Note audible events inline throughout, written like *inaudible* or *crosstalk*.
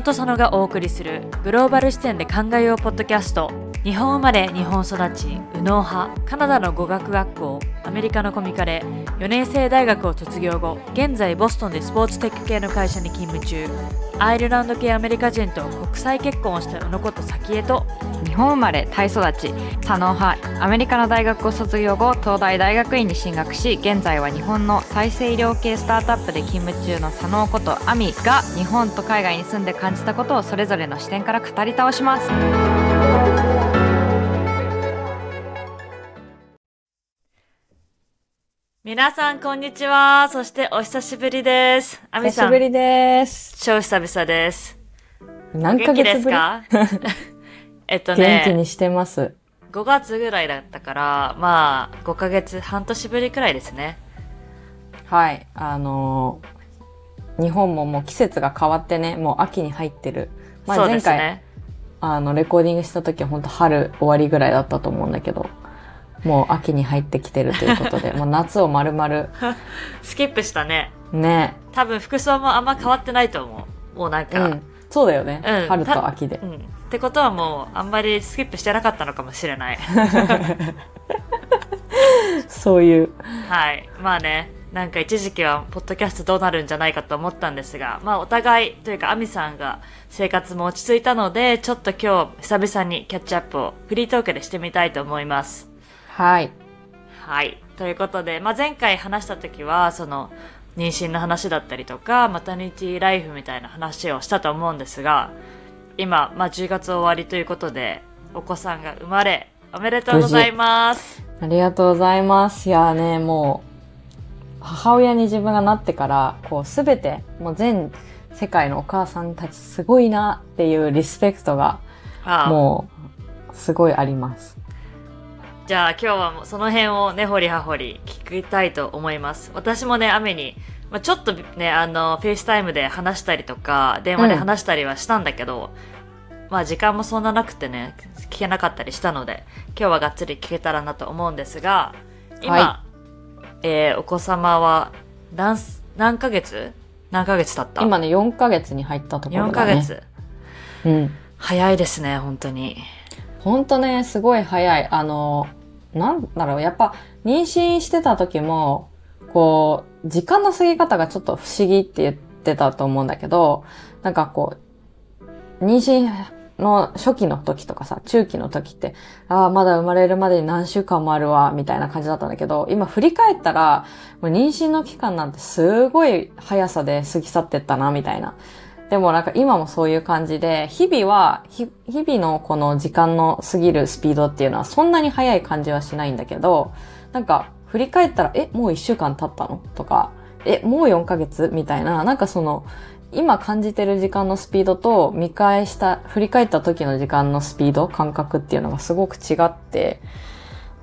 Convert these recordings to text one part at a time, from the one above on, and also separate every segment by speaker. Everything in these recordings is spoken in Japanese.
Speaker 1: 野と佐野がお送りするグローバル視点で考えようポッドキャスト。日本生まれ日本育ち右脳派カナダの語学学校アメリカのコミカレ4年生大学を卒業後現在ボストンでスポーツテック系の会社に勤務中。アイルランド系アメリカ人と国際結婚をした宇野こと早紀江と
Speaker 2: 日本生まれタイ育ち左脳派アメリカの大学を卒業後東大大学院に進学し現在は日本の再生医療系スタートアップで勤務中の左脳ことアミが日本と海外に住んで感じたことをそれぞれの視点から語り倒します。
Speaker 1: 皆さんこんにちはそしてお久しぶりですアミさん
Speaker 3: 久しぶりです。
Speaker 1: 超久々です
Speaker 3: 何ヶ月ぶり？
Speaker 1: すか？*laughs* えっとね
Speaker 3: 元気にしてます。
Speaker 1: 5月ぐらいだったから、まあ、5ヶ月、半年ぶりくらいですね。
Speaker 3: はい。あのー日本ももう季節が変わってね、もう秋に入ってる。まあ前回、
Speaker 1: すね。
Speaker 3: あの、レコーディングした時は本当春終わりぐらいだったと思うんだけど、もう秋に入ってきてるということで、*laughs* もう夏を丸々、
Speaker 1: スキップしたね。
Speaker 3: ね。
Speaker 1: 多分服装もあんま変わってないと思う。もうなんか、
Speaker 3: うん。そうだよね。
Speaker 1: うん
Speaker 3: 春と秋で
Speaker 1: う。ん。ってことはもう、あんまりスキップしてなかったのかもしれない。*laughs*
Speaker 3: そういう。
Speaker 1: はい。まあね、なんか一時期は、ポッドキャストどうなるんじゃないかと思ったんですが、まあお互い、というか、アミさんが生活も落ち着いたので、ちょっと今日、久々にキャッチアップをフリートークでしてみたいと思います。
Speaker 3: はい。
Speaker 1: はい。ということで、まあ、前回話した時は、その、妊娠の話だったりとか、マタニティライフみたいな話をしたと思うんですが、今、まあ、10月終わりということで、お子さんが生まれ、おめでとうございます。
Speaker 3: ありがとうございます。いやーね、もう、母親に自分がなってから、こうすべて、もう全世界のお母さんたちすごいなっていうリスペクトが、
Speaker 1: ああ
Speaker 3: もう、すごいあります。
Speaker 1: じゃあ今日はその辺を根掘り葉掘り聞きたいと思います。私もね、雨に、まあ、ちょっとね、あの、フェイスタイムで話したりとか、電話で話したりはしたんだけど、まあ時間もそんななくてね、聞けなかったりしたので、今日はがっつり聞けたらなと思うんですが、今、
Speaker 3: は
Speaker 1: えーお子様は何す、何ヶ月？何ヶ月経った？
Speaker 3: 今ね、4ヶ月に入ったところだね。
Speaker 1: 4ヶ月。
Speaker 3: うん。
Speaker 1: 早いですね、本当に。
Speaker 3: ほんとね、すごい早い。あの、なんだろう、やっぱ、妊娠してた時も、こう、時間の過ぎ方がちょっと不思議って言ってたと思うんだけど、なんかこう、妊娠の初期の時とかさ、中期の時って、ああ、まだ生まれるまでに何週間もあるわ、みたいな感じだったんだけど、今振り返ったら、もう妊娠の期間なんてすごい速さで過ぎ去ってったな、みたいな。でもなんか今もそういう感じで、日々は、日々のこの時間の過ぎるスピードっていうのはそんなに速い感じはしないんだけど、なんか振り返ったら、え、もう一週間経ったのとか、え、もう4ヶ月みたいな、なんかその、今感じてる時間のスピードと見返した、振り返った時の時間のスピード、感覚っていうのがすごく違って、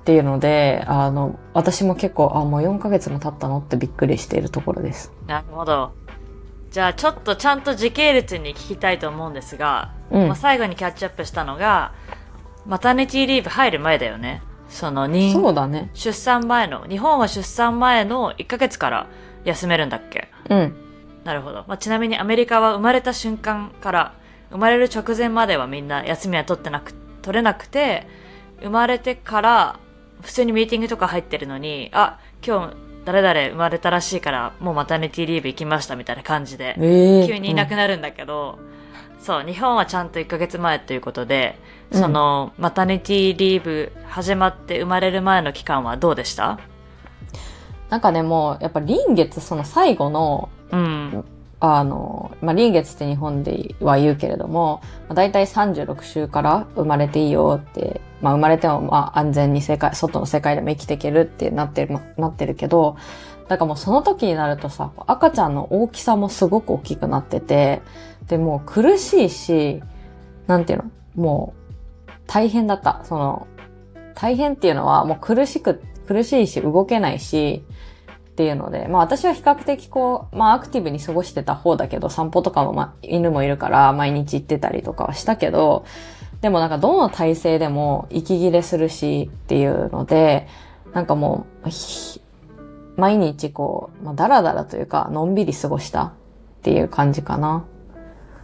Speaker 3: っていうので、あの、私も結構、あ、もう4ヶ月も経ったのってびっくりしているところです。
Speaker 1: なるほど。じゃあちょっとちゃんと時系列に聞きたいと思うんですが、
Speaker 3: うん
Speaker 1: まあ、最後にキャッチアップしたのが、マタニティリーブ入る前だよね。その妊
Speaker 3: そうだね。
Speaker 1: 出産前の、日本は出産前の1ヶ月から休めるんだっけ？
Speaker 3: うん。
Speaker 1: なるほど。まあ、ちなみにアメリカは生まれた瞬間から、生まれる直前まではみんな休みは取ってなく、取れなくて、生まれてから、普通にミーティングとか入ってるのに、あ、今日誰々生まれたらしいから、もうマタニティリーブ行きましたみたいな感じで、
Speaker 3: ええ
Speaker 1: 急にいなくなるんだけど、そう、日本はちゃんと1ヶ月前ということで、
Speaker 3: うん。
Speaker 1: その、マタニティリーブ始まって生まれる前の期間はどうでした？
Speaker 3: なんかね、もう、やっぱ臨月、その最後の、
Speaker 1: うん。
Speaker 3: あの、まあ、臨月って日本では言うけれども、まあ、大体36週から生まれていいよって、まあ、生まれても、ま、安全に世界、外の世界でも生きていけるってなってる、なってるけど、なんかもうその時になるとさ、赤ちゃんの大きさもすごく大きくなってて、で、もう苦しいし、なんていうの？もう、大変だった。その、大変っていうのはもう苦しく、苦しいし動けないし、っていうので、まあ私は比較的こう、まあアクティブに過ごしてた方だけど、散歩とかもまあ犬もいるから毎日行ってたりとかはしたけど、でもなんかどの体勢でも息切れするしっていうので、なんかもう、ひ毎日こう、まあ、だらだらというか、のんびり過ごしたっていう感じかな。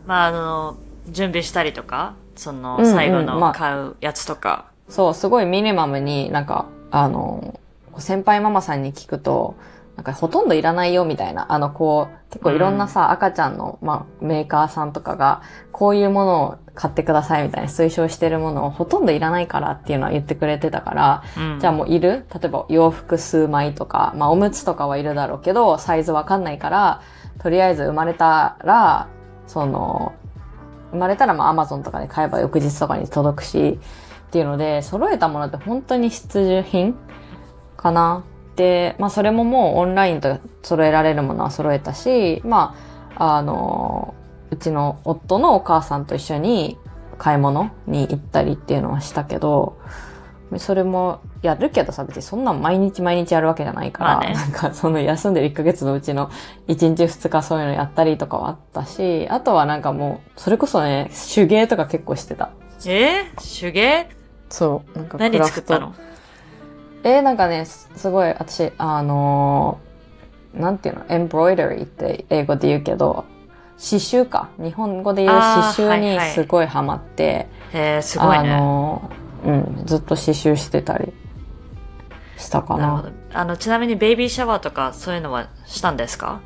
Speaker 1: まあ、あの、準備したりとか、その
Speaker 3: うんうん
Speaker 1: 最後
Speaker 3: まあ
Speaker 1: の買うやつとか。
Speaker 3: そう、すごいミニマムになんか、あの、先輩ママさんに聞くと、なんかほとんどいらないよみたいな、あのこう、結構いろんなさ、赤ちゃんの、まあ、メーカーさんとかが、こういうものを買ってくださいみたいな推奨してるものをほとんどいらないからっていうのは言ってくれてたから、
Speaker 1: うん、
Speaker 3: じゃあもういる？例えば洋服数枚とか、まあおむつとかはいるだろうけど、サイズわかんないから、とりあえず生まれたら、その、生まれたらまあアマゾンとかで買えば翌日とかに届くし、っていうので、揃えたものって本当に必需品かな。で、まあそれももうオンラインと揃えられるものは揃えたし、まあ、あの、うちの夫のお母さんと一緒に買い物に行ったりっていうのはしたけど、それもやるけどさ、別にそんなん毎日毎日やるわけじゃないから、
Speaker 1: まあね
Speaker 3: なんかその休んでる1ヶ月のうちの1日2日そういうのやったりとかはあったし、あとはなんかもう、それこそね、手芸とか結構してた。
Speaker 1: え？ー、手芸？
Speaker 3: そう。なんか
Speaker 1: 何
Speaker 3: クラフト
Speaker 1: 作ったの？
Speaker 3: えー、なんかね、すすごい、私、あのーなんていうの、embroidery って英語で言うけど、刺繍か。日本語で言う
Speaker 1: あー
Speaker 3: 刺繍に
Speaker 1: はいはい
Speaker 3: すごいハマって、
Speaker 1: えー、すごい
Speaker 3: あ
Speaker 1: ね。
Speaker 3: のーうん、ずっと刺繍してたりしたかな。
Speaker 1: な。あの、ちなみにベイビーシャワーとかそういうのはしたんですか？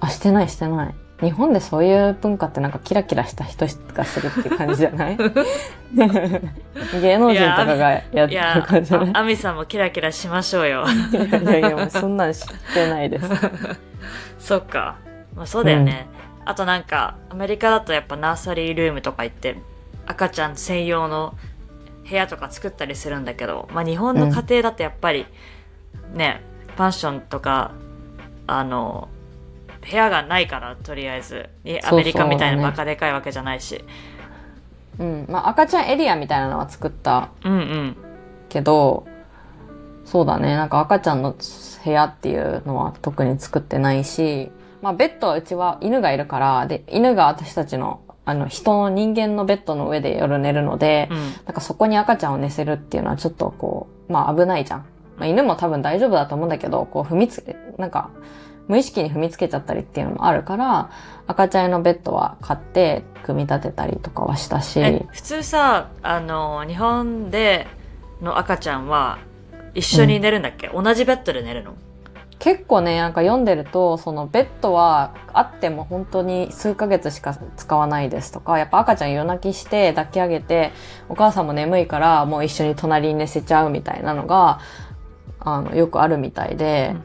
Speaker 3: あ、してないしてない。日本でそういう文化ってなんかキラキラした人がするって感じじゃない？*laughs* 芸能人とかがやってる感じじゃない？
Speaker 1: あアミさんもキラキラしましょうよ。
Speaker 3: いやいやもうそんなん知ってないです。*laughs*
Speaker 1: そっか。まあそうだよね。あとなんか、アメリカだとやっぱナーサリールームとか行って、赤ちゃん専用の部屋とか作ったりするんだけど、まあ日本の家庭だとやっぱり、ね、マンションとか、あの、部屋がないから、とりあえず。アメリカみたいな
Speaker 3: ね
Speaker 1: バカでかいわけじゃないし。
Speaker 3: うん。まあ赤ちゃんエリアみたいなのは作った
Speaker 1: うんうん。
Speaker 3: けど、そうだね。なんか赤ちゃんの部屋っていうのは特に作ってないし、まあベッドはうちは犬がいるから、で、犬が私たちの、あの、人の人間のベッドの上で夜寝るので、
Speaker 1: うん。
Speaker 3: なんかそこに赤ちゃんを寝せるっていうのはちょっとこう、まあ危ないじゃん。まあ犬も多分大丈夫だと思うんだけど、こう踏みつけ、なんか、無意識に踏みつけちゃったりっていうのもあるから、赤ちゃん用のベッドは買って組み立てたりとかはしたし、
Speaker 1: え、普通さ、あの、日本での赤ちゃんは一緒に寝るんだっけ、同じベッドで寝るの？
Speaker 3: 結構ね、なんか読んでると、そのベッドはあっても本当に数ヶ月しか使わないですとか、やっぱ赤ちゃん夜泣きして抱き上げて、お母さんも眠いからもう一緒に隣に寝せちゃうみたいなのが、あの、よくあるみたいで、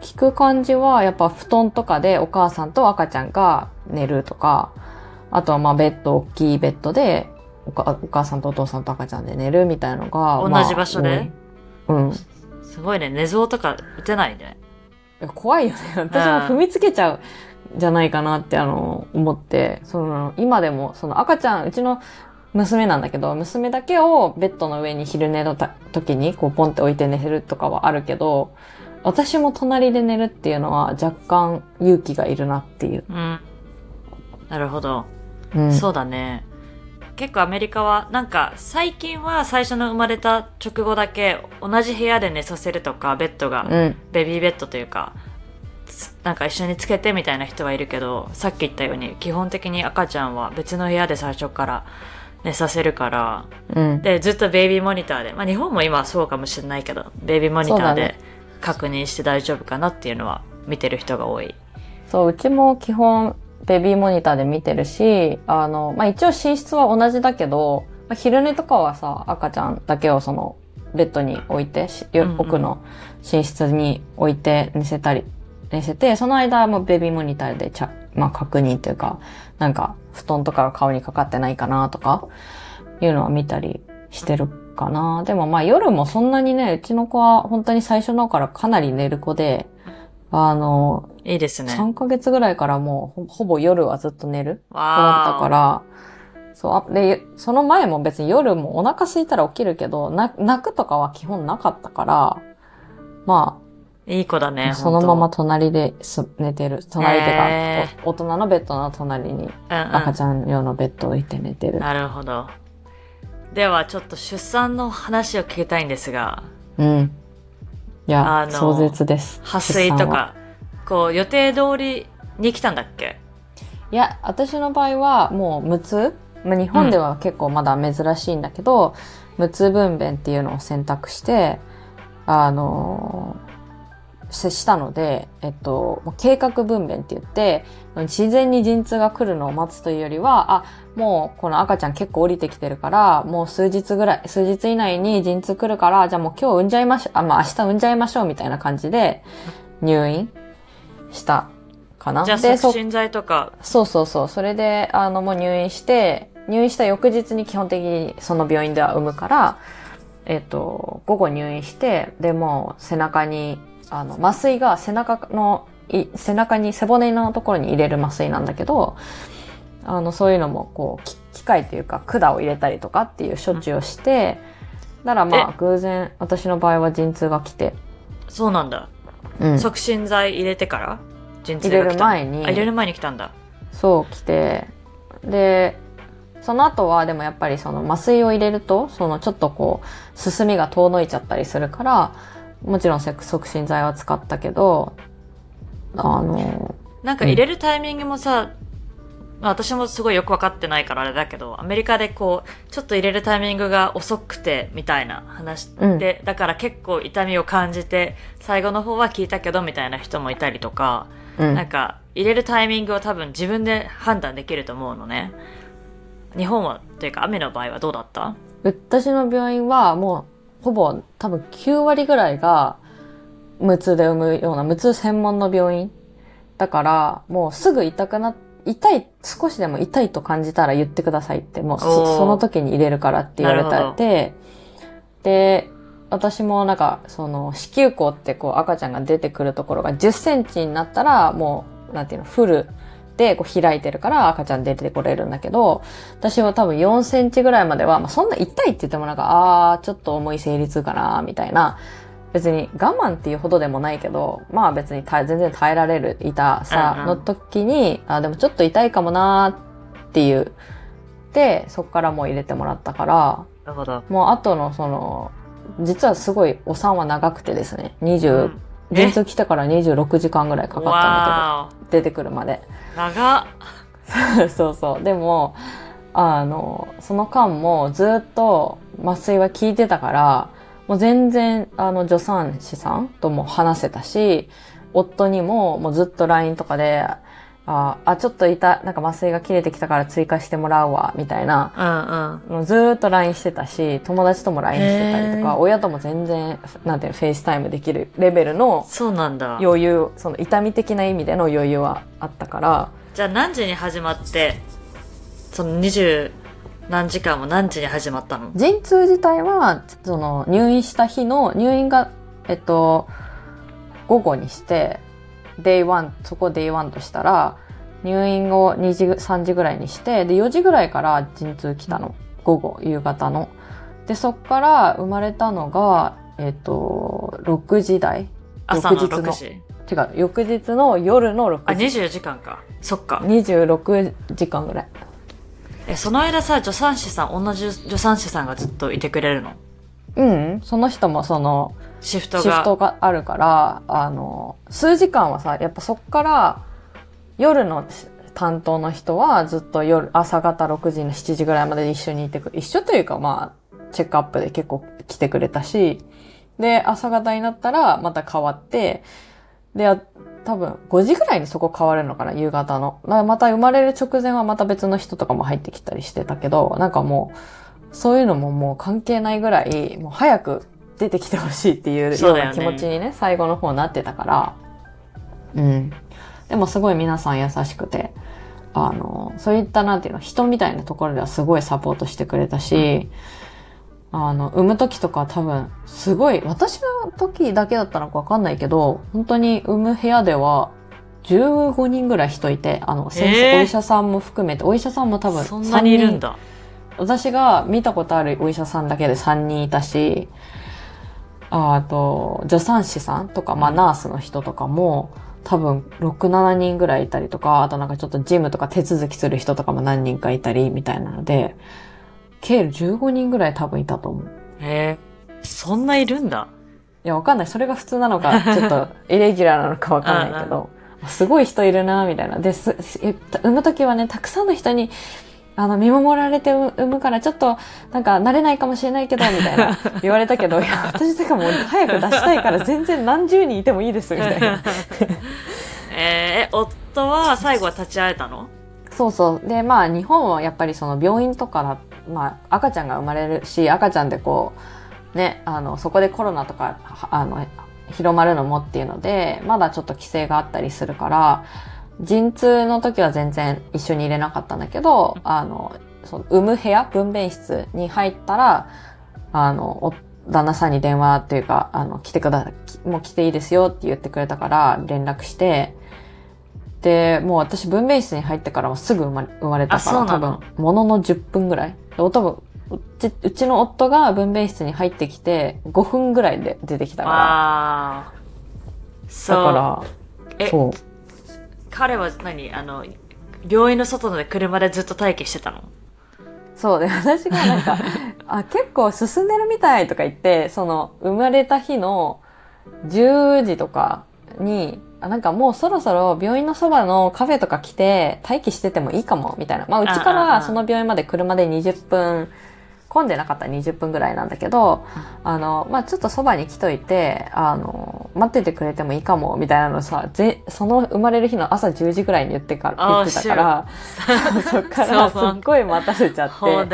Speaker 3: 聞く感じはやっぱ布団とかでお母さんと赤ちゃんが寝るとか、あとはまあベッド、大きいベッドでお母さんとお父さんと赤ちゃんで寝るみたいなのが、
Speaker 1: 同
Speaker 3: まあ
Speaker 1: じ場所で？
Speaker 3: 多いうん。
Speaker 1: すごいね。寝相とか打てないね。
Speaker 3: いや怖いよね。*laughs* 私も踏みつけちゃうじゃないかなってあの、思って、その、今でも、その赤ちゃん、うちの娘なんだけど、娘だけをベッドの上に昼寝のた時にこうポンって置いて寝てるとかはあるけど、私も隣で寝るっていうのは若干勇気がいるなっていう。
Speaker 1: うん。なるほど。
Speaker 3: うん。
Speaker 1: そうだね。結構アメリカは、なんか最近は最初の生まれた直後だけ同じ部屋で寝させるとか、ベッドが、
Speaker 3: うん。
Speaker 1: ベビーベッドというか、つなんか一緒につけてみたいな人はいるけど、さっき言ったように基本的に赤ちゃんは別の部屋で最初から寝させるから、
Speaker 3: うん。
Speaker 1: で、ずっとベイビーモニターで、まあ日本も今はそうかもしれないけど、ベイビーモニターで
Speaker 3: ね
Speaker 1: 確認して大丈夫かなっていうのは見てる人が多い。
Speaker 3: そう、うちも基本ベビーモニターで見てるし、あの、まあ、一応寝室は同じだけど、まあ、昼寝とかはさ、赤ちゃんだけをその、ベッドに置いて、奥の寝室に置いて寝せたり、寝せて、その間もベビーモニターでちゃ、まあ、確認というか、なんか、布団とかが顔にかかってないかなとか、いうのは見たりしてるかな。でもまあ夜もそんなにね、うちの子は本当に最初のからかなり寝る子で、あの、
Speaker 1: いいですね。
Speaker 3: 3ヶ月ぐらいからもうほほぼ夜はずっと寝る子だ
Speaker 1: わ
Speaker 3: ったから、そう、あで、その前も別に夜もお腹空いたら起きるけど、な泣くとかは基本なかったから、ま
Speaker 1: いい子だ
Speaker 3: あ、
Speaker 1: ね。
Speaker 3: そのまま
Speaker 1: 本
Speaker 3: 隣です寝てる。隣でか、
Speaker 1: へ
Speaker 3: お大人のベッドの隣に赤ちゃん用のベッドを置いて寝てる。
Speaker 1: なるほど。では、ちょっと出産の話を聞きたいんですが、
Speaker 3: うん。いや、
Speaker 1: あの
Speaker 3: 壮絶です。
Speaker 1: 破水と。か、こう、予定通りに来たんだっけ？
Speaker 3: いや、私の場合はもう無痛？まあ、日本では結構まだ珍しいんだけど、無痛分娩っていうのを選択して、あのーしたので、えっと、計画分娩って言って、自然に陣痛が来るのを待つというよりは、あ、もうこの赤ちゃん結構降りてきてるから、もう数日ぐらい、数日以内に陣痛来るから、じゃあもう今日産んじゃいましょう、あ、まあ明日産んじゃいましょうみたいな感じで入院したかな。
Speaker 1: じゃあ促進剤とか、
Speaker 3: そうそうそう。それで、あの、もう入院して、入院した翌日に基本的にその病院では産むから、えっと、午後入院して、で、もう背中に、あの、麻酔が背中の、い背中に背骨のところに入れる麻酔なんだけど、あの、そういうのも、こう、き機械というか管を入れたりとかっていう処置をして、だからまあ、偶然、私の場合は陣痛が来て、
Speaker 1: そうなんだ。
Speaker 3: うん。
Speaker 1: 促進剤入れてから？陣痛
Speaker 3: 入れる
Speaker 1: が来た
Speaker 3: 前に
Speaker 1: あ、入れる前に来たんだ。
Speaker 3: そう来て、で、その後はでもやっぱりその麻酔を入れると、そのちょっとこう、進みが遠のいちゃったりするから、もちろん促進剤は使ったけど、あの、
Speaker 1: なんか入れるタイミングもさ、まあ私もすごいよくわかってないからあれだけど、アメリカでこう、ちょっと入れるタイミングが遅くて、みたいな話
Speaker 3: うん。
Speaker 1: で、だから結構痛みを感じて、最後の方は聞いたけど、みたいな人もいたりとか、
Speaker 3: うん。
Speaker 1: なんか、入れるタイミングを多分自分で判断できると思うのね。日本は、というか、雨の場合はどうだった？
Speaker 3: 私の病院はもう、ほぼ多分9割ぐらいが、無痛で産むような無痛専門の病院。だから、もうすぐ痛くな、痛い、少しでも痛いと感じたら言ってくださいって、もうそその時に入れるからって言われ
Speaker 1: なるほど
Speaker 3: て、で、私もなんか、その、子宮口ってこう赤ちゃんが出てくるところが10センチになったら、もう、なんていうの、フルでこう開いてるから赤ちゃん出てこれるんだけど、私は多分4センチぐらいまでは、まあ、そんな痛いって言ってもなんか、あー、ちょっと重い生理痛かな、みたいな。別に我慢っていうほどでもないけど、まあ別に全然耐えられる痛さの時に、あ、でもちょっと痛いかもなーっていう。で、そっからもう入れてもらったから、
Speaker 1: なるほど。
Speaker 3: もう後のその、実はすごいお産は長くてですね、
Speaker 1: う
Speaker 3: 20、
Speaker 1: ん
Speaker 3: 陣痛来てから26時間ぐらいかかったんだ
Speaker 1: わ
Speaker 3: けど、出てくるまで。
Speaker 1: ー長っ。*laughs*
Speaker 3: そうそう。でも、あの、その間もずっと麻酔は効いてたから、もう全然、あの、助産師さんとも話せたし、夫にももうずっと LINE とかで、あ、あ、ちょっといた、なんか麻酔が切れてきたから追加してもらうわ、みたいな、
Speaker 1: うんうん。
Speaker 3: もうずーっと LINE してたし、友達とも LINE してたりとか、親とも全然、なんていうの、フェイスタイムできるレベルの
Speaker 1: そうなんだ。
Speaker 3: 余裕、その痛み的な意味での余裕はあったから、
Speaker 1: じゃあ何時に始まって、その二十何時間も何時に始まったの？
Speaker 3: 陣痛自体は、その入院した日の、入院が、えっと、午後にして、 day one、そこ day one としたら、入院後2時、3時ぐらいにして、で、4時ぐらいから陣痛来たの。午後、夕方の。で、そっから生まれたのが、えっと、6時台
Speaker 1: 朝の
Speaker 3: 翌日の
Speaker 1: 6時。
Speaker 3: 違う、翌日の夜の
Speaker 1: あ、
Speaker 3: 6時。
Speaker 1: 24時間か。そっか。
Speaker 3: 26時間ぐらい。
Speaker 1: え、その間さ、助産師さん、同じ助産師さんがずっといてくれるの？
Speaker 3: うん、その人もその、
Speaker 1: シフトが。
Speaker 3: シフトがあるから、あの、数時間はさ、やっぱそっから、夜の担当の人はずっと夜、朝方6時の7時ぐらいまで一緒にいてく、一緒というかまあ、チェックアップで結構来てくれたし、で、朝方になったらまた変わって、で、あ多分5時ぐらいにそこ変わるのかな、夕方の。まあまた生まれる直前はまた別の人とかも入ってきたりしてたけど、なんかもう、そういうのももう関係ないぐらい、もう早く出てきてほしいっていうような気持ちにね、最後の方なってたから、うん。でもすごい皆さん優しくて、あの、そういったなんていうの、人みたいなところではすごいサポートしてくれたし、あの、産む時とか多分、すごい、私の時だけだったのかわかんないけど、本当に産む部屋では、15人ぐらい人いて、あの、先生、
Speaker 1: えー
Speaker 3: お医者さんも含めて、お医者さんも多分
Speaker 1: そんなにいるんだ。
Speaker 3: 私が見たことあるお医者さんだけで3人いたし、ああと、助産師さんとか、まあ、ナースの人とかも、多分、6、7人ぐらいいたりとか、あとなんかちょっとジムとか手続きする人とかも何人かいたり、みたいなので、計15人ぐらい多分いたと思う。
Speaker 1: へえ。そんないるんだ。
Speaker 3: いや、わかんない。それが普通なのか、*laughs* ちょっと、イレギュラーなのかわかんないけど、すごい人いるな、みたいな。で、す、え産むときはね、たくさんの人に、あの、見守られて産むから、ちょっと、なんか、慣れないかもしれないけど、みたいな、*laughs* 言われたけど、いや、私とかもう早く出したいから、全然何十人いてもいいです、みたいな。*laughs*
Speaker 1: えー、夫は最後は立ち会えたの？
Speaker 3: そうそう。で、まあ、日本はやっぱりその病院とかだ、まあ、赤ちゃんが生まれるし、赤ちゃんでこう、ね、あの、そこでコロナとか、はあの、広まるのもっていうので、まだちょっと規制があったりするから、陣痛の時は全然一緒に入れなかったんだけど、あの、その産む部屋、分娩室に入ったら、あの、お旦那さんに電話というか、あの、来てくだ、きもう来ていいですよって言ってくれたから、連絡して、で、もう私分娩室に入ってからもすぐ生まれ生まれたから、多分、ものの10分ぐらい。で多分、うち、うちの夫が分娩室に入ってきて、5分ぐらいで出てきたから。
Speaker 1: ああ。そう。
Speaker 3: だから、
Speaker 1: え
Speaker 3: そう。
Speaker 1: 彼は何？あの、病院の外で車でずっと待機してたの？
Speaker 3: そうで、私がなんか、*laughs* あ、結構進んでるみたいとか言って、その、生まれた日の10時とかに、あなんかもうそろそろ病院のそばのカフェとか来て待機しててもいいかも、みたいな。まあ、うちからその病院まで車で20分、混んでなかったら20分ぐらいなんだけど、あの、まあ、ちょっとそばに来といて、あの、待っててくれてもいいかも、みたいなのさ、ぜ、その生まれる日の朝10時ぐらいに言ってから、言ってたから、*laughs* そっからすっごい待たせちゃって。
Speaker 1: ほ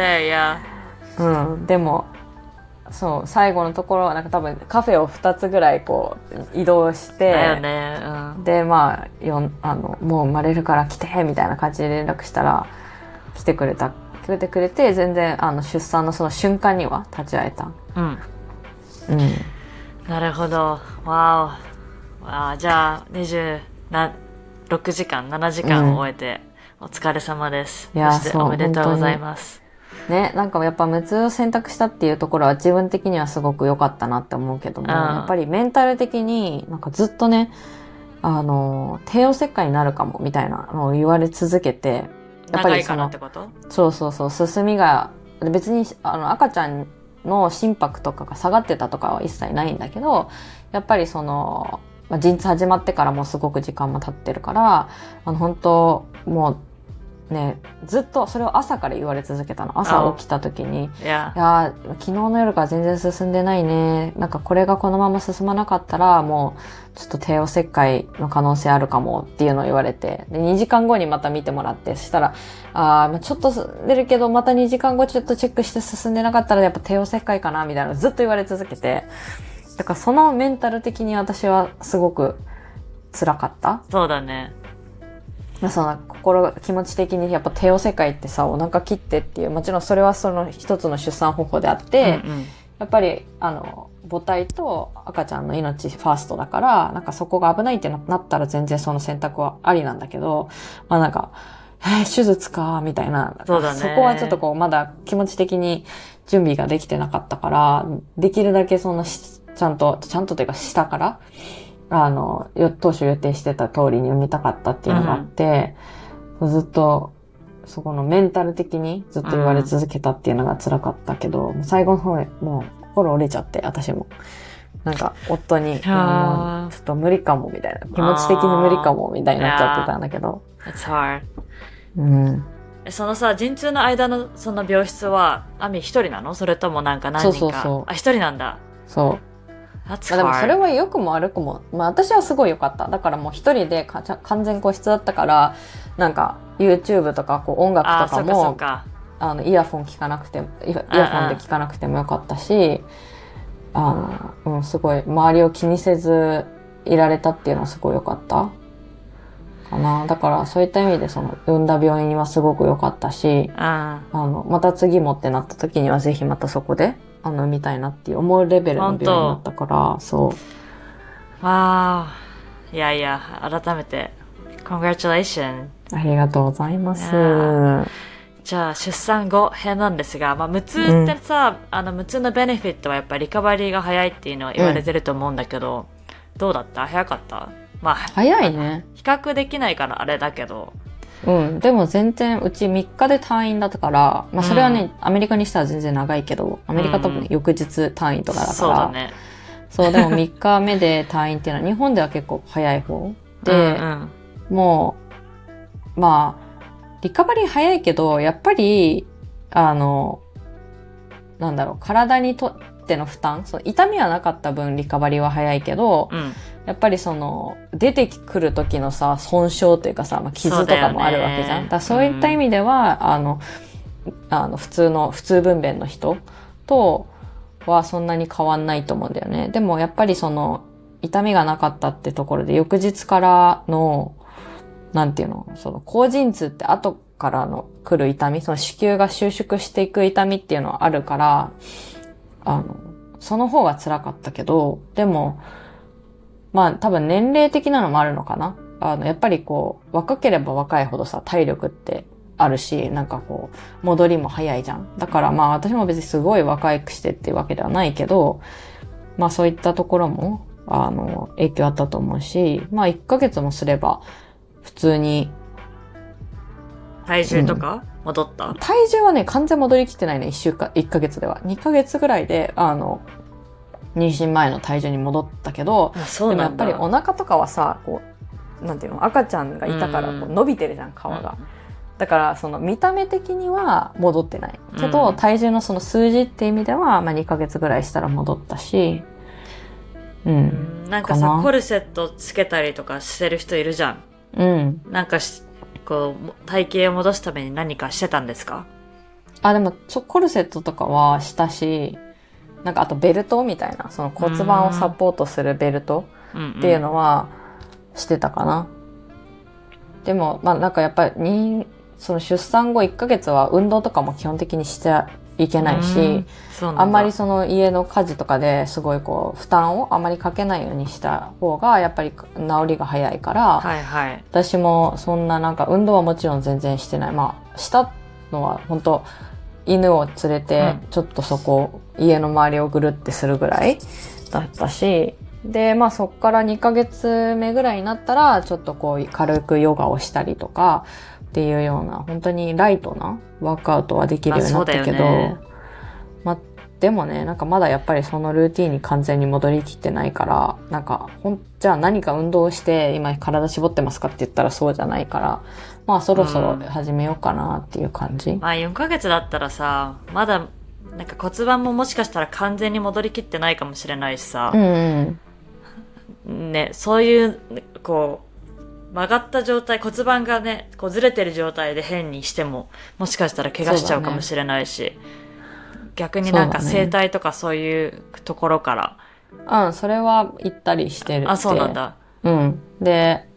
Speaker 1: う
Speaker 3: ん、でも、そう、最後のところはなんか多分カフェを2つぐらいこう移動して、
Speaker 1: だよね。うん。
Speaker 3: で、まあ、よん、あの、もう生まれるから来て、みたいな感じで連絡したら、来てくれた、来てくれて、全然、あの、出産のその瞬間には立ち会えた。
Speaker 1: うん。
Speaker 3: うん。
Speaker 1: なるほど。わーお。わあ、じゃあ、20な、6時間、7時間を終えて、お疲れ様です。
Speaker 3: いや
Speaker 1: そして
Speaker 3: そう
Speaker 1: おめでとうございます。
Speaker 3: ね、なんかやっぱ無痛を選択したっていうところは自分的にはすごく良かったなって思うけども、
Speaker 1: うん
Speaker 3: やっぱりメンタル的になんかずっとね、あの、帝王切開になるかもみたいなのを言われ続けて、やっぱりそのそうそうそう、進みが、別にあの赤ちゃんの心拍とかが下がってたとかは一切ないんだけど、やっぱりその、まあ、陣痛始まってからもすごく時間も経ってるから、あの本当もうね、ずっとそれを朝から言われ続けたの。朝起きた時に、
Speaker 1: いや
Speaker 3: い、やー昨日の夜から全然進んでないね。なんかこれがこのまま進まなかったら、もうちょっと帝王切開の可能性あるかもっていうのを言われて、で、2時間後にまた見てもらって、そしたら、あちょっと進んでるけど、また2時間後ちょっとチェックして進んでなかったらやっぱ帝王切開かな、みたいなのをずっと言われ続けて、だからそのメンタル的に私はすごく辛かった。
Speaker 1: そうだね。
Speaker 3: まあ、その心が気持ち的にやっぱ帝王切開ってさお腹切ってっていうもちろんそれはその一つの出産方法であって、
Speaker 1: うんうん。
Speaker 3: やっぱりあの母体と赤ちゃんの命ファーストだからなんかそこが危ないってななったら全然その選択はありなんだけどまあなんかえー手術かみたいな。
Speaker 1: そうだね。
Speaker 3: こはちょっとこうまだ気持ち的に準備ができてなかったからできるだけそのしちゃんとちゃんとというか下からあの、よ当初予定してた通りに産みたかったっていうのがあって、ずっと、そこのメンタル的にずっと言われ続けたっていうのが辛かったけど、もう最後の方へもう心折れちゃって、私も。なんか、夫に、ちょっと無理かも、みたいな。気持ち的に無理かも、みたいになっちゃってたんだけど。うん。
Speaker 1: えそのさ、陣痛の間のその病室は、アミ一人なの？それともなんか何人か？
Speaker 3: そうそうそう
Speaker 1: あ、一人なんだ。
Speaker 3: そう。まあでもそれ.は良くも悪くも、まあ私はすごい良かった。だからもう一人で完全個室だったから、なんか YouTube とかこう音楽
Speaker 1: あ、
Speaker 3: とかも、
Speaker 1: か。
Speaker 3: あの、イヤフォン聞かなくても、イヤイヤフォンで聞かなくてもよかったし、あの、うん、すごい周りを気にせずいられたっていうのはすごい良かった。かな。だからそういった意味でその、産んだ病院はすごく良かったし、
Speaker 1: うん。
Speaker 3: あの、また次もってなった時にはぜひまたそこで、あの、産みたいなっていう思うレベルの病院だったから、そう。
Speaker 1: わあ。いやいや、改めて、congratulations.
Speaker 3: ありがとうございます。
Speaker 1: じゃあ、出産後編なんですが、まあ、無痛ってさ、あの、無痛のベネフィットはやっぱりリカバリーが早いっていうのは言われてると思うんだけど、どうだった？早かった？まあ、
Speaker 3: 早いね。
Speaker 1: 比較できないからあれだけど、
Speaker 3: うん。でも全然、うち3日で退院だったから、まあそれはね、アメリカにしたら全然長いけど、アメリカ多
Speaker 1: うん
Speaker 3: 分翌日退院とかだから、
Speaker 1: そうだね。
Speaker 3: そう、でも3日目で退院っていうのは *laughs* 日本では結構早い方。
Speaker 1: う
Speaker 3: で、
Speaker 1: うん
Speaker 3: もう、まあ、リカバリー早いけど、やっぱり、あの、なんだろう、体にとっての負担、その痛みはなかった分リカバリーは早いけど、
Speaker 1: うん。うん。
Speaker 3: やっぱりその、出てくる時のさ、損傷というかさ、まあ、傷とかもあるわけじゃん。
Speaker 1: そうだ
Speaker 3: そういった意味では、あの、あの、普通の、普通分娩の人とはそんなに変わんないと思うんだよね。でもやっぱりその、痛みがなかったってところで、翌日からの、なんていうの、その、後陣痛って後からの来る痛み、その子宮が収縮していく痛みっていうのはあるから、あの、その方が辛かったけど、でも、まあ多分年齢的なのもあるのかな。あの、やっぱりこう、若ければ若いほどさ、体力ってあるし、なんかこう、戻りも早いじゃん。だからまあ私も別にすごい若くしてっていうわけではないけど、まあそういったところも、あの、影響あったと思うし、まあ1ヶ月もすれば、普通に、
Speaker 1: 体重とか？戻った？
Speaker 3: 体重はね、完全戻りきってないね、1週間、1ヶ月では。2ヶ月ぐらいで、あの、妊娠前の体重に戻ったけど、でもやっ。ぱりお腹とかはさ、こう、なんていうの、赤ちゃんがいたからこ
Speaker 1: う
Speaker 3: うん伸びてるじゃん、皮が。だから、その見た目的には戻ってない。けど、
Speaker 1: うん
Speaker 3: 体重のその数字って意味では、まあ2ヶ月ぐらいしたら戻ったし、う。
Speaker 1: うんんなんかさコルセットつけたりとかしてる人いるじゃん
Speaker 3: うん。
Speaker 1: なんかしこう体型を戻すために何かしてたんですか？
Speaker 3: あ、でも、ちょ、コルセットとかはしたし、なんかあとベルトみたいな、その骨盤をサポートするベルト、っていうのはしてたかな。でも、まあなんかやっぱり、その出産後1ヶ月は運動とかも基本的にしていけないし、あんまりその家の家事とかですごいこう負担をあまりかけないようにした方がやっぱり治りが早いから、
Speaker 1: はいはい。
Speaker 3: 私もそんななんか運動はもちろん全然してない。まあしたのは本当犬を連れて
Speaker 1: うん。
Speaker 3: ちょっとそこ、家の周りをぐるってするぐらいだったし、で、まあそっから2ヶ月目ぐらいになったらちょっとこう軽くヨガをしたりとかっていうような本当にライトなワークアウトはできるようになったけど、
Speaker 1: まあね
Speaker 3: まあでもね、なんかまだやっぱりそのルーティンに完全に戻りきってないから、なんか、ほん、じゃあ何か運動して今体絞ってますかって言ったらそうじゃないから、まあそろそろ始めようかなっていう感じ。
Speaker 1: まあ4ヶ月だったらさまだなんか骨盤ももしかしたら完全に戻りきってないかもしれないしさ
Speaker 3: う、んうん。
Speaker 1: ねそういうこう曲がった状態骨盤がねこうずれてる状態で変にしてももしかしたら怪我しちゃうかもしれないし、逆になんか整体とかそういうところから、
Speaker 3: うん、それは行ったりしてる。
Speaker 1: あそうなん。だ
Speaker 3: うん。で、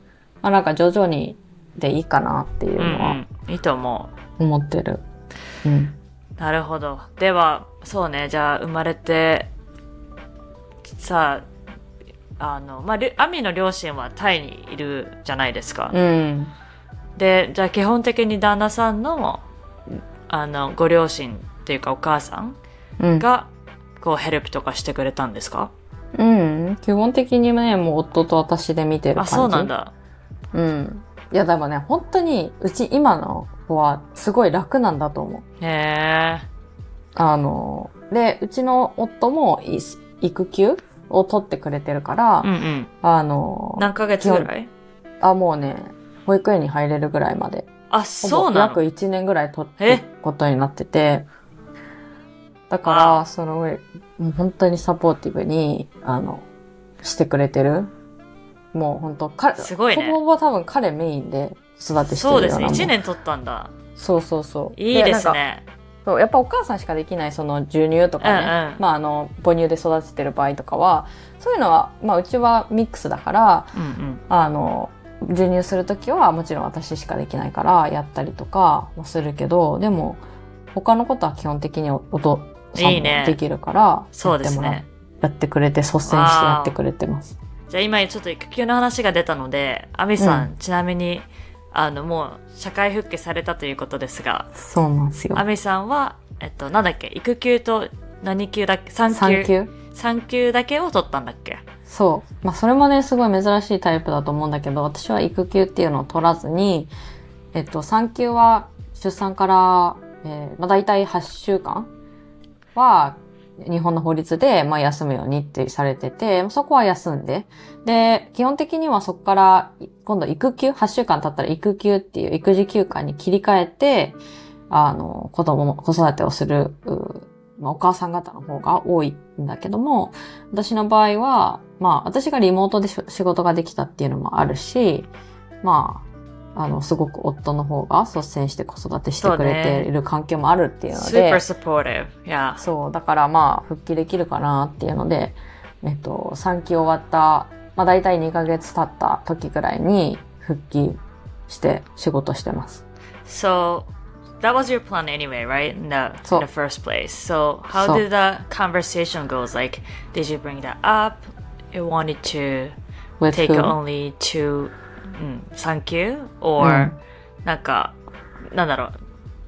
Speaker 3: まあなんか徐々にでいいかなっていう
Speaker 1: うん
Speaker 3: のは
Speaker 1: うんいいと思う
Speaker 3: 思ってる。うん。
Speaker 1: なるほど。では、そうね、じゃあ、生まれて、さあ、あの、まあ、アミの両親はタイにいるじゃないですか。
Speaker 3: うん。
Speaker 1: で、じゃあ基本的に旦那さんの、あの、ご両親っていうかお母さん
Speaker 3: うん。
Speaker 1: が、こう、ヘルプとかしてくれたんですか？
Speaker 3: うん。基本的にね、もう夫と私で見てる感
Speaker 1: あ、
Speaker 3: じ。
Speaker 1: そうなんだ。
Speaker 3: うん。いや、でもね、本当に、うち今の子はすごい楽なんだと思う。
Speaker 1: へえ。
Speaker 3: あの、で、うちの夫もい育休を取ってくれてるから、
Speaker 1: うんうん。
Speaker 3: あの、
Speaker 1: 何ヶ月ぐらい？
Speaker 3: あ、もうね、保育園に入れるぐらいまで。
Speaker 1: あ、そうなの
Speaker 3: ？1年ぐらい取っ
Speaker 1: え
Speaker 3: てことになってて、だか
Speaker 1: あ
Speaker 3: ら、その、もう本当にサポーティブに、あの、してくれてる。もう本当彼、
Speaker 1: すごいね
Speaker 3: ほぼほぼ多分彼メインで育てしてる
Speaker 1: そうですね。
Speaker 3: ようなもん
Speaker 1: 1年取ったんだ。
Speaker 3: そうそうそう。
Speaker 1: いいですね。
Speaker 3: そう、やっぱお母さんしかできないその授乳とかね、
Speaker 1: うんうん
Speaker 3: まああの、母乳で育ててる場合とかは、そういうのは、まあうちはミックスだから、
Speaker 1: うんうん。
Speaker 3: あの、授乳するときはもちろん私しかできないからやったりとかもするけど、でも他のことは基本的にお父さんもできるから、
Speaker 1: そうです
Speaker 3: やってもら
Speaker 1: ね。
Speaker 3: やってくれて、率先してやってくれてます。
Speaker 1: じゃあ今ちょっと育休の話が出たので、アミさん、
Speaker 3: う
Speaker 1: ちなみに、あの、もう社会復帰されたということですが、
Speaker 3: そうなんですよ
Speaker 1: ア。ミさんは、えっと、なんだっけ、育休と何休だっけ ?3
Speaker 3: 産
Speaker 1: 休。
Speaker 3: 休
Speaker 1: 産休だけを取ったんだっけ？
Speaker 3: そう。まあそれもね、すごい珍しいタイプだと思うんだけど、私は育休っていうのを取らずに、えっと、産休は出産から、えー、まあ大体8週間は、日本の法律で、まあ、休むようにってされてて、そこは休んで、で、基本的にはそこから、今度育休、8週間経ったら育休っていう育児休暇に切り替えて、あの、子供の子育てをする、まあ、お母さん方の方が多いんだけども、私の場合は、まあ、私がリモートで仕事ができたっていうのもあるし、まあ、あの、すごく夫の方が率先して子育てしてくれている環境もあるっていうので、
Speaker 1: super supportive. Yeah.
Speaker 3: そう、だからまあ、復帰できるかなっていうので、えっと、3期終わった、まあ大体2ヶ月経った時ぐらいに復帰して仕事してます。
Speaker 1: So that was your plan anyway, right? In the, in the first place. So how did the conversation goes? Like, did you bring that up? You wanted to
Speaker 3: with
Speaker 1: take
Speaker 3: whom?
Speaker 1: only two, うん、thank you? Or、なんか、なんだろう。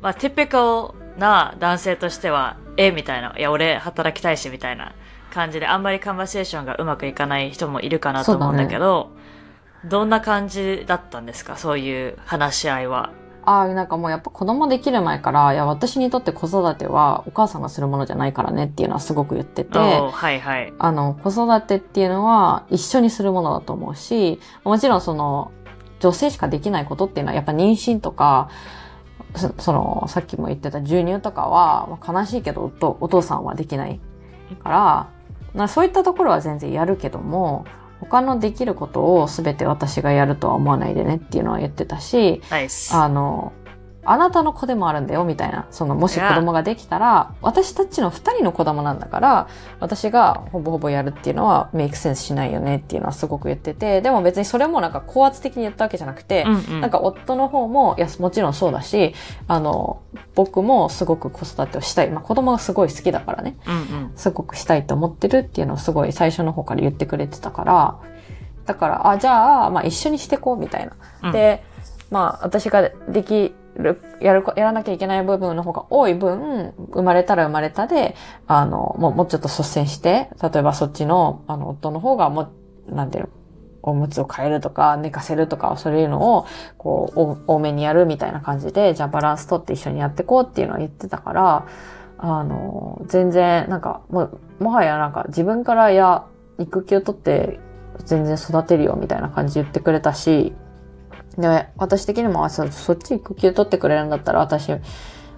Speaker 1: まあ、typical な男性としては、え、みたいな。いや、俺働きたいし、みたいな感じで、あんまりカンバセーションがうまくいかない人もいるかなと思うんだけど、どんな感じだったんですか？そういう話し合いは。
Speaker 3: ああ、なんかもうやっぱ子供できる前から、いや、私にとって子育てはお母さんがするものじゃないからねっていうのはすごく言ってて、
Speaker 1: はいはい。
Speaker 3: あの、子育てっていうのは一緒にするものだと思うし、もちろんその、女性しかできないことっていうのはやっぱ妊娠とか、そその、さっきも言ってた授乳とかは、まあ悲しいけどお父さんはできないから、まあそういったところは全然やるけども、他のできることを全て私がやるとは思わないでねっていうのは言ってたし。あの、あなたの子でもあるんだよ、みたいな。その、もし子供ができたら、私たちの二人の子供なんだから、私がほぼほぼやるっていうのはメイクセンスしないよねっていうのはすごく言ってて、でも別にそれもなんか高圧的に言ったわけじゃなくて、
Speaker 1: うんうん
Speaker 3: なんか夫の方も、いや、もちろんそうだし、あの、僕もすごく子育てをしたい。まあ子供がすごい好きだからね。
Speaker 1: うんうん。
Speaker 3: すごくしたいと思ってるっていうのをすごい最初の方から言ってくれてたから、だから、あ、じゃあ、まあ一緒にしてこうみたいな。
Speaker 1: うん
Speaker 3: で、まあ私ができる、やる、やらなきゃいけない部分の方が多い分、生まれたら生まれたで、あの、もう、もうちょっと率先して、例えばそっちの、あの、夫の方がもう、なんていうの、おむつを変えるとか、寝かせるとか、そういうのを、こう、多めにやるみたいな感じで、じゃあバランス取って一緒にやってこうっていうのを言ってたから、あの、全然、なんか、も、もはやなんか自分から、いや、育休取って全然育てるよみたいな感じで言ってくれたし、で、私的にも、あそそっち育休取ってくれるんだったら私、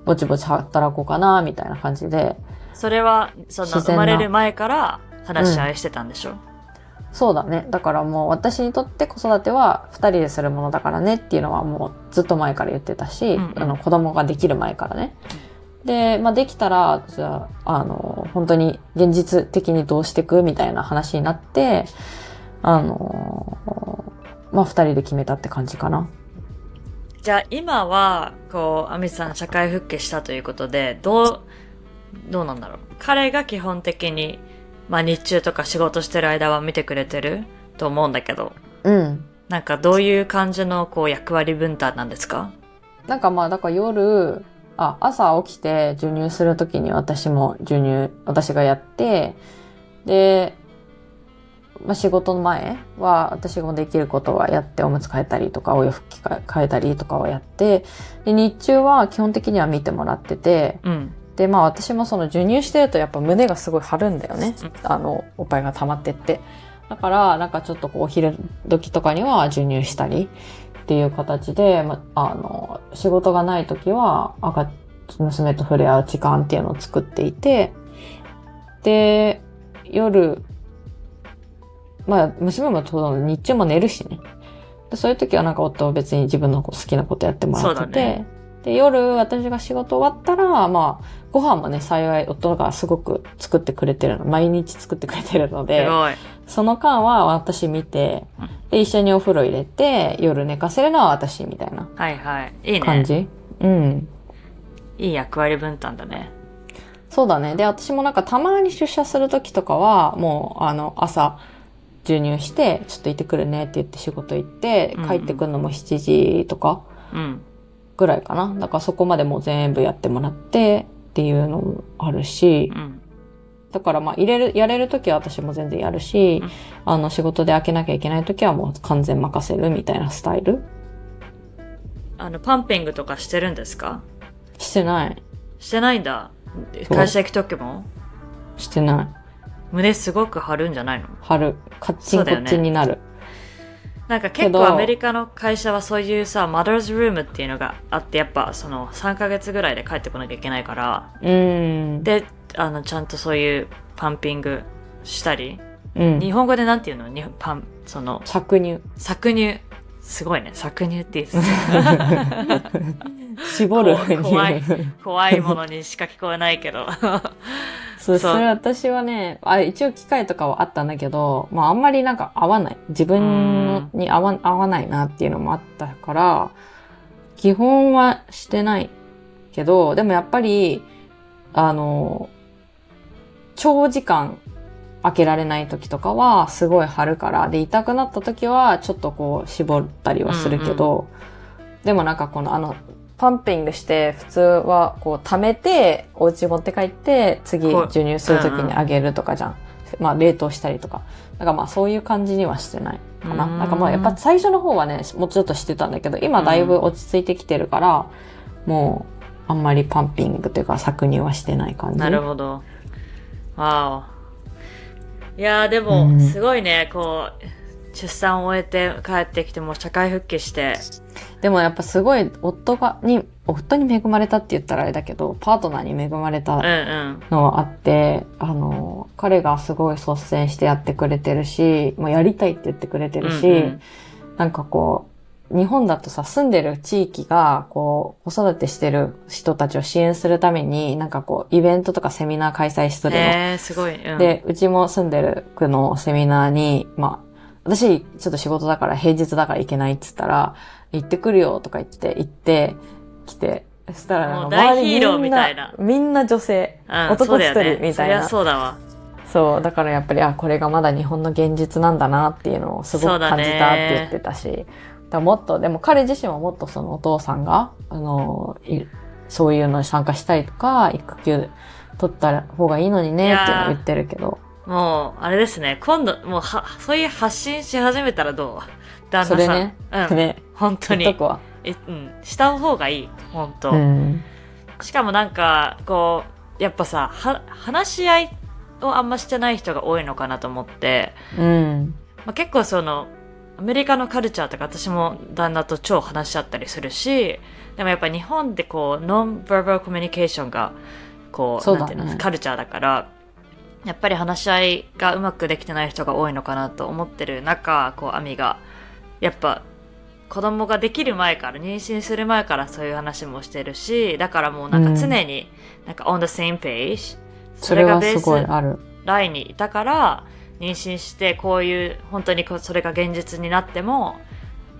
Speaker 3: ぼちぼち働こうかな、みたいな感じで、
Speaker 1: それは、その、生まれる前から話し合いしてたんでしょ、
Speaker 3: そうだね。だからもう私にとって子育ては二人でするものだからねっていうのはもうずっと前から言ってたし、
Speaker 1: うんうん。
Speaker 3: あの子供ができる前からね。で、まあできたら、じゃあ、あの、本当に現実的にどうしていく？みたいな話になって、あの、まあ二人で決めたって感じかな。
Speaker 1: じゃあ今は、こう、アミさん社会復帰したということで、どう、どうなんだろう。彼が基本的に、まあ日中とか仕事してる間は見てくれてる？と思うんだけど、
Speaker 3: うん。
Speaker 1: なんかどういう感じのこう役割分担なんですか？
Speaker 3: なんかまあ、だから夜、あ、朝起きて授乳するときに私も授乳、私がやって、で、まあ仕事の前は私もできることはやっておむつ替えたりとかお洋服替えたりとかをやって、で、日中は基本的には見てもらってて、
Speaker 1: うん。
Speaker 3: で、まあ私もその授乳してるとやっぱ胸がすごい張るんだよね。あの、おっぱいが溜まってって。だから、なんかちょっとこう、お昼時とかには授乳したりっていう形で、まあの、仕事がない時は赤、娘と触れ合う時間っていうのを作っていて、で、夜、まあ、娘もと日中も寝るしね。でそういう時はなんか夫は別に自分の好きなことやってもらってて、
Speaker 1: ね
Speaker 3: で、夜私が仕事終わったら、まあ、ご飯もね、幸い夫がすごく作ってくれてるの、毎日作ってくれてるの
Speaker 1: す
Speaker 3: で、
Speaker 1: ごい。
Speaker 3: その間は私見て
Speaker 1: うん、
Speaker 3: で、一緒にお風呂入れて、夜寝かせるのは私みたいな
Speaker 1: はいはい。いいね。
Speaker 3: 感じ。うん。
Speaker 1: いい役割分担だね。
Speaker 3: そうだね。で、私もなんかたまに出社する時とかは、もう、あの、朝、授乳して、ちょっと行ってくるねって言って仕事行って帰ってくるのも7時とか
Speaker 1: うん。
Speaker 3: ぐらいかな。だからそこまでもう全部やってもらってっていうのもあるし
Speaker 1: う、ん。
Speaker 3: だからまあ入れる、やれる時は私も全然やるし
Speaker 1: うん、
Speaker 3: あの仕事で開けなきゃいけない時はもう完全任せるみたいなスタイル
Speaker 1: あの、パンピングとかしてるんですか？
Speaker 3: してない。
Speaker 1: してないんだ。会社行く時も？
Speaker 3: してない。
Speaker 1: 胸すごく張るんじゃないの？
Speaker 3: 貼る。カッチンコッチンになる。
Speaker 1: なんか結構アメリカの会社はそういうさ、マダーズルームっていうのがあって、やっぱその3ヶ月ぐらいで帰ってこなきゃいけないから、
Speaker 3: うん。
Speaker 1: で、あの、ちゃんとそういうパンピングしたり、
Speaker 3: うん。
Speaker 1: 日本語でなんていうの？日本パン、その、
Speaker 3: 搾乳。
Speaker 1: 搾乳。すごいね。搾乳っていいですね。*laughs*
Speaker 3: 絞る。
Speaker 1: こ怖い怖いものにしか聞こえないけど。
Speaker 3: そう、
Speaker 1: そ
Speaker 3: れ私はね、あ一応機械とかはあったんだけど、まああんまりなんか合わない。自分に合わ合わないなっていうのもあったから、基本はしてないけど、でもやっぱり、あの、長時間開けられない時とかはすごい張るから、で、痛くなった時はちょっとこう絞ったりはするけど、でもなんかこのあの、パンピングして普通はこう溜めてお家持って帰って次授乳する時にあげるとかじゃん。まあ冷凍したりとか。だからまあそういう感じにはしてないかな。
Speaker 1: うん
Speaker 3: なんかまあやっぱ最初の方はね、もうちょっとしてたんだけど、今だいぶ落ち着いてきてるから、もうあんまりパンピングというか搾乳はしてない感じ。
Speaker 1: なるほど。わお。いやーでも、
Speaker 3: うん
Speaker 1: すごいね、こう、出産を終えて帰ってきてもう社会復帰して、
Speaker 3: でもやっぱすごい夫が、に、夫に恵まれたって言ったらあれだけど、パートナーに恵まれた
Speaker 1: うんうん。
Speaker 3: のはあって、あの、彼がすごい率先してやってくれてるし、もうやりたいって言ってくれてるし、
Speaker 1: うんうん
Speaker 3: なんかこう、日本だとさ、住んでる地域が、こう、子育てしてる人たちを支援するために、なんかこう、イベントとかセミナー開催するの。
Speaker 1: えー、すごい。うん、
Speaker 3: で、うちも住んでる区のセミナーに、まあ、私、ちょっと仕事だから平日だから行けないっつったら、行ってくるよとか言って、行って、来て、そしたらなんか周り
Speaker 1: ヒーローみたいな。
Speaker 3: みんな、みんな女性、
Speaker 1: うん、
Speaker 3: 男一人みたいな。
Speaker 1: そうだわ。
Speaker 3: そう、だからやっぱり、あ、これがまだ日本の現実なんだなっていうのをすごく感じたって言ってたし、だもっと、でも彼自身はもっとそのお父さんが、あの、いそういうのに参加したりとか、育休取った方がいいのにねっていうのを言ってるけど、
Speaker 1: もう、あれですね。今度、もうは、そういう発信し始めたらどう？旦那さん。
Speaker 3: それね、
Speaker 1: うん。
Speaker 3: ね、
Speaker 1: 本当に。え、うん。した方がいい。本当、
Speaker 3: うん。
Speaker 1: しかもなんか、こう、やっぱさ、は、話し合いをあんましてない人が多いのかなと思って、
Speaker 3: うん。
Speaker 1: まあ、結構その、アメリカのカルチャーとか私も旦那と超話し合ったりするし、でもやっぱ日本でこう、ノンバーバルコミュニケーションが、こう、
Speaker 3: そうだね
Speaker 1: なんていうの、カルチャーだから、やっぱり話し合いがうまくできてない人が多いのかなと思ってる中、こう、アミが、やっぱ、子供ができる前から、妊娠する前からそういう話もしてるし、だからもうなんか常に、なんか on the same page、
Speaker 3: それはす
Speaker 1: ベース。ラインにいたから、妊娠して、こういう、本当にこうそれが現実になっても、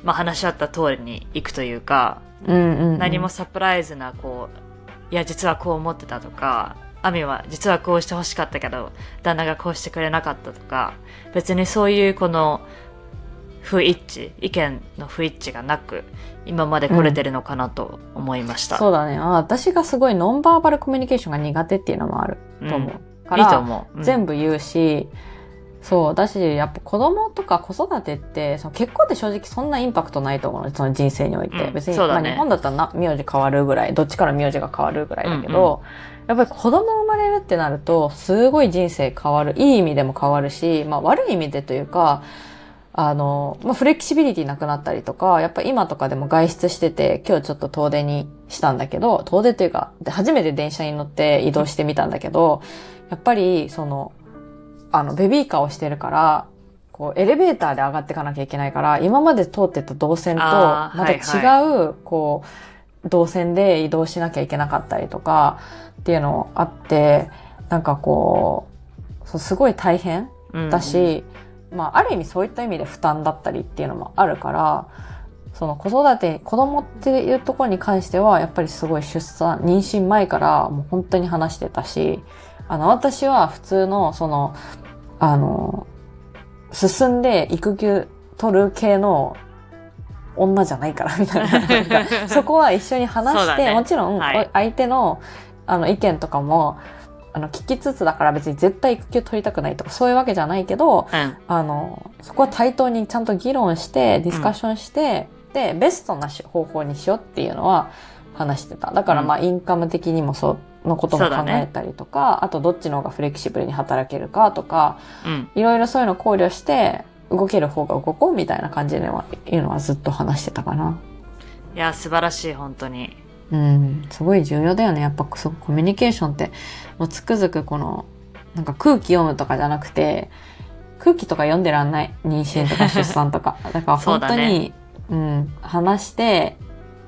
Speaker 1: まあ話し合った通りに行くというか、
Speaker 3: うんうん、うん。
Speaker 1: 何もサプライズな、こう、いや、実はこう思ってたとか、アミは実はこうして欲しかったけど、旦那がこうしてくれなかったとか、別にそういうこの、不一致、意見の不一致がなく、今まで来れてるのかなと思いました。
Speaker 3: そうだね。あ私がすごいノンバーバルコミュニケーションが苦手っていうのもあると思う。から
Speaker 1: いいと思う。うん
Speaker 3: 全部言うし、そう、だし、やっぱ子供とか子育てって、その結婚って正直そんなインパクトないと思うの、その人生において。
Speaker 1: うん
Speaker 3: 別に、
Speaker 1: ね
Speaker 3: まあ日本だったらな、名字変わるぐらい、どっちから名字が変わるぐらいだけど、やっぱり子供生まれるってなると、すごい人生変わる。いい意味でも変わるし、まあ悪い意味でというか、あの、まあ、フレキシビリティなくなったりとか、やっぱ今とかでも外出してて、今日ちょっと遠出にしたんだけど、遠出というか、で初めて電車に乗って移動してみたんだけど、やっぱり、その、あの、ベビーカーをしてるから、こう、エレベーターで上がっていかなきゃいけないから、今まで通ってた動線と、また違う、こう、動線で移動しなきゃいけなかったりとか、っていうのあって、なんかこう、そうすごい大変
Speaker 1: うん
Speaker 3: だし、まあ、ある意味そういった意味で負担だったりっていうのもあるから、その子育て、子供っていうところに関しては、やっぱりすごい出産、妊娠前からもう本当に話してたし、あの、私は普通の、その、あの、進んで育休取る系の女じゃないから、みたいな。そこは一緒に話して、
Speaker 1: ね。
Speaker 3: もちろん、
Speaker 1: はい
Speaker 3: 相手の、あの、意見とかも、あの、聞きつつだから別に絶対育休取りたくないとかそういうわけじゃないけど、
Speaker 1: うん。
Speaker 3: あの、そこは対等にちゃんと議論して、ディスカッションして、で、ベストなし方法にしようっていうのは話してた。だからまあ、インカム的にもそうのことも考えたりとか、あとどっちの方がフレキシブルに働けるかとか、
Speaker 1: うん。
Speaker 3: いろいろそういうのを考慮して、動ける方が動こうみたいな感じでは、いうのはずっと話してたかな。
Speaker 1: いや、素晴らしい、本当に。
Speaker 3: うん、すごい重要だよね。やっぱそうコミュニケーションって、もうつくづくこの、なんか空気読むとかじゃなくて、空気とか読んでらんない。妊娠とか出産とか。*laughs* だから本当に、
Speaker 1: だね
Speaker 3: うん、話して、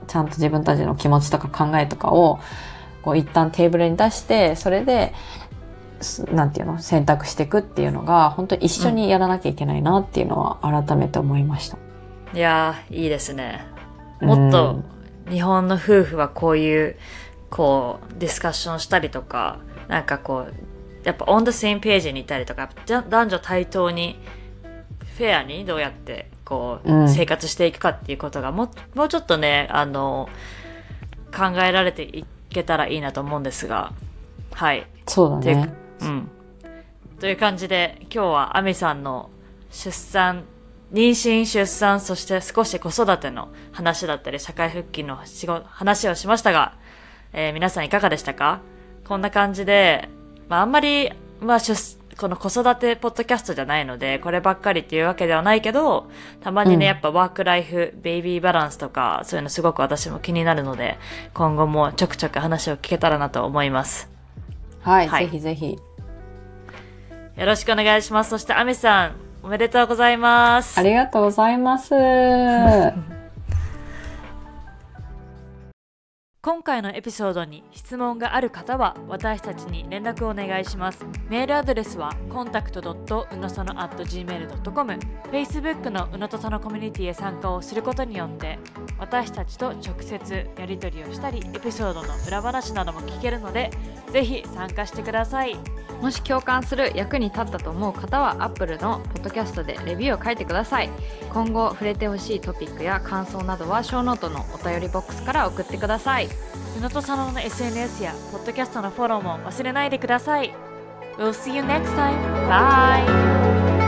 Speaker 3: ちゃんと自分たちの気持ちとか考えとかを、こう一旦テーブルに出して、それで、すなんていうの？選択していくっていうのが、本当に一緒にやらなきゃいけないなっていうのは改めて思いました。
Speaker 1: いやー、いいですね。もっと日本の夫婦はこういう、こう、ディスカッションしたりとか、なんかこう、やっぱ on the same page にいたりとか、じゃ男女対等に、フェアにどうやって、こう、
Speaker 3: うん
Speaker 1: 生活していくかっていうことがもう、もうちょっとね、あの、考えられていけたらいいなと思うんですが、はい。
Speaker 3: そうだ
Speaker 1: て
Speaker 3: ね。
Speaker 1: うん。という感じで、今日はアミさんの出産、妊娠、出産、そして少し子育ての話だったり、社会復帰の仕事話をしましたが、えー皆さんいかがでしたか？こんな感じで、まああんまり、まあ出、この子育てポッドキャストじゃないので、こればっかりっていうわけではないけど、たまにね、
Speaker 3: うん
Speaker 1: やっぱワークライフ、ベイビーバランスとか、そういうのすごく私も気になるので、今後もちょくちょく話を聞けたらなと思います。
Speaker 3: はい、
Speaker 1: はい
Speaker 3: ぜひぜひ。
Speaker 1: よろしくお願いします。そして、アミさん、おめでとうございます。
Speaker 3: ありがとうございます。*laughs*
Speaker 1: 今回のエピソードに質問がある方は私たちに連絡をお願いします。メールアドレスは contact.unosono.gmail.com Facebook のうのとそのコミュニティへ参加をすることによって私たちと直接やり取りをしたりエピソードの裏話なども聞けるのでぜひ参加してください。
Speaker 2: もし共感する役に立ったと思う方は Apple のポッドキャストでレビューを書いてください今後触れてほしいトピックや感想などはショーノートのお便りボックスから送ってください宇
Speaker 1: 野とさのの SNS やポッドキャストのフォローも忘れないでください。We'll see you next time. Bye!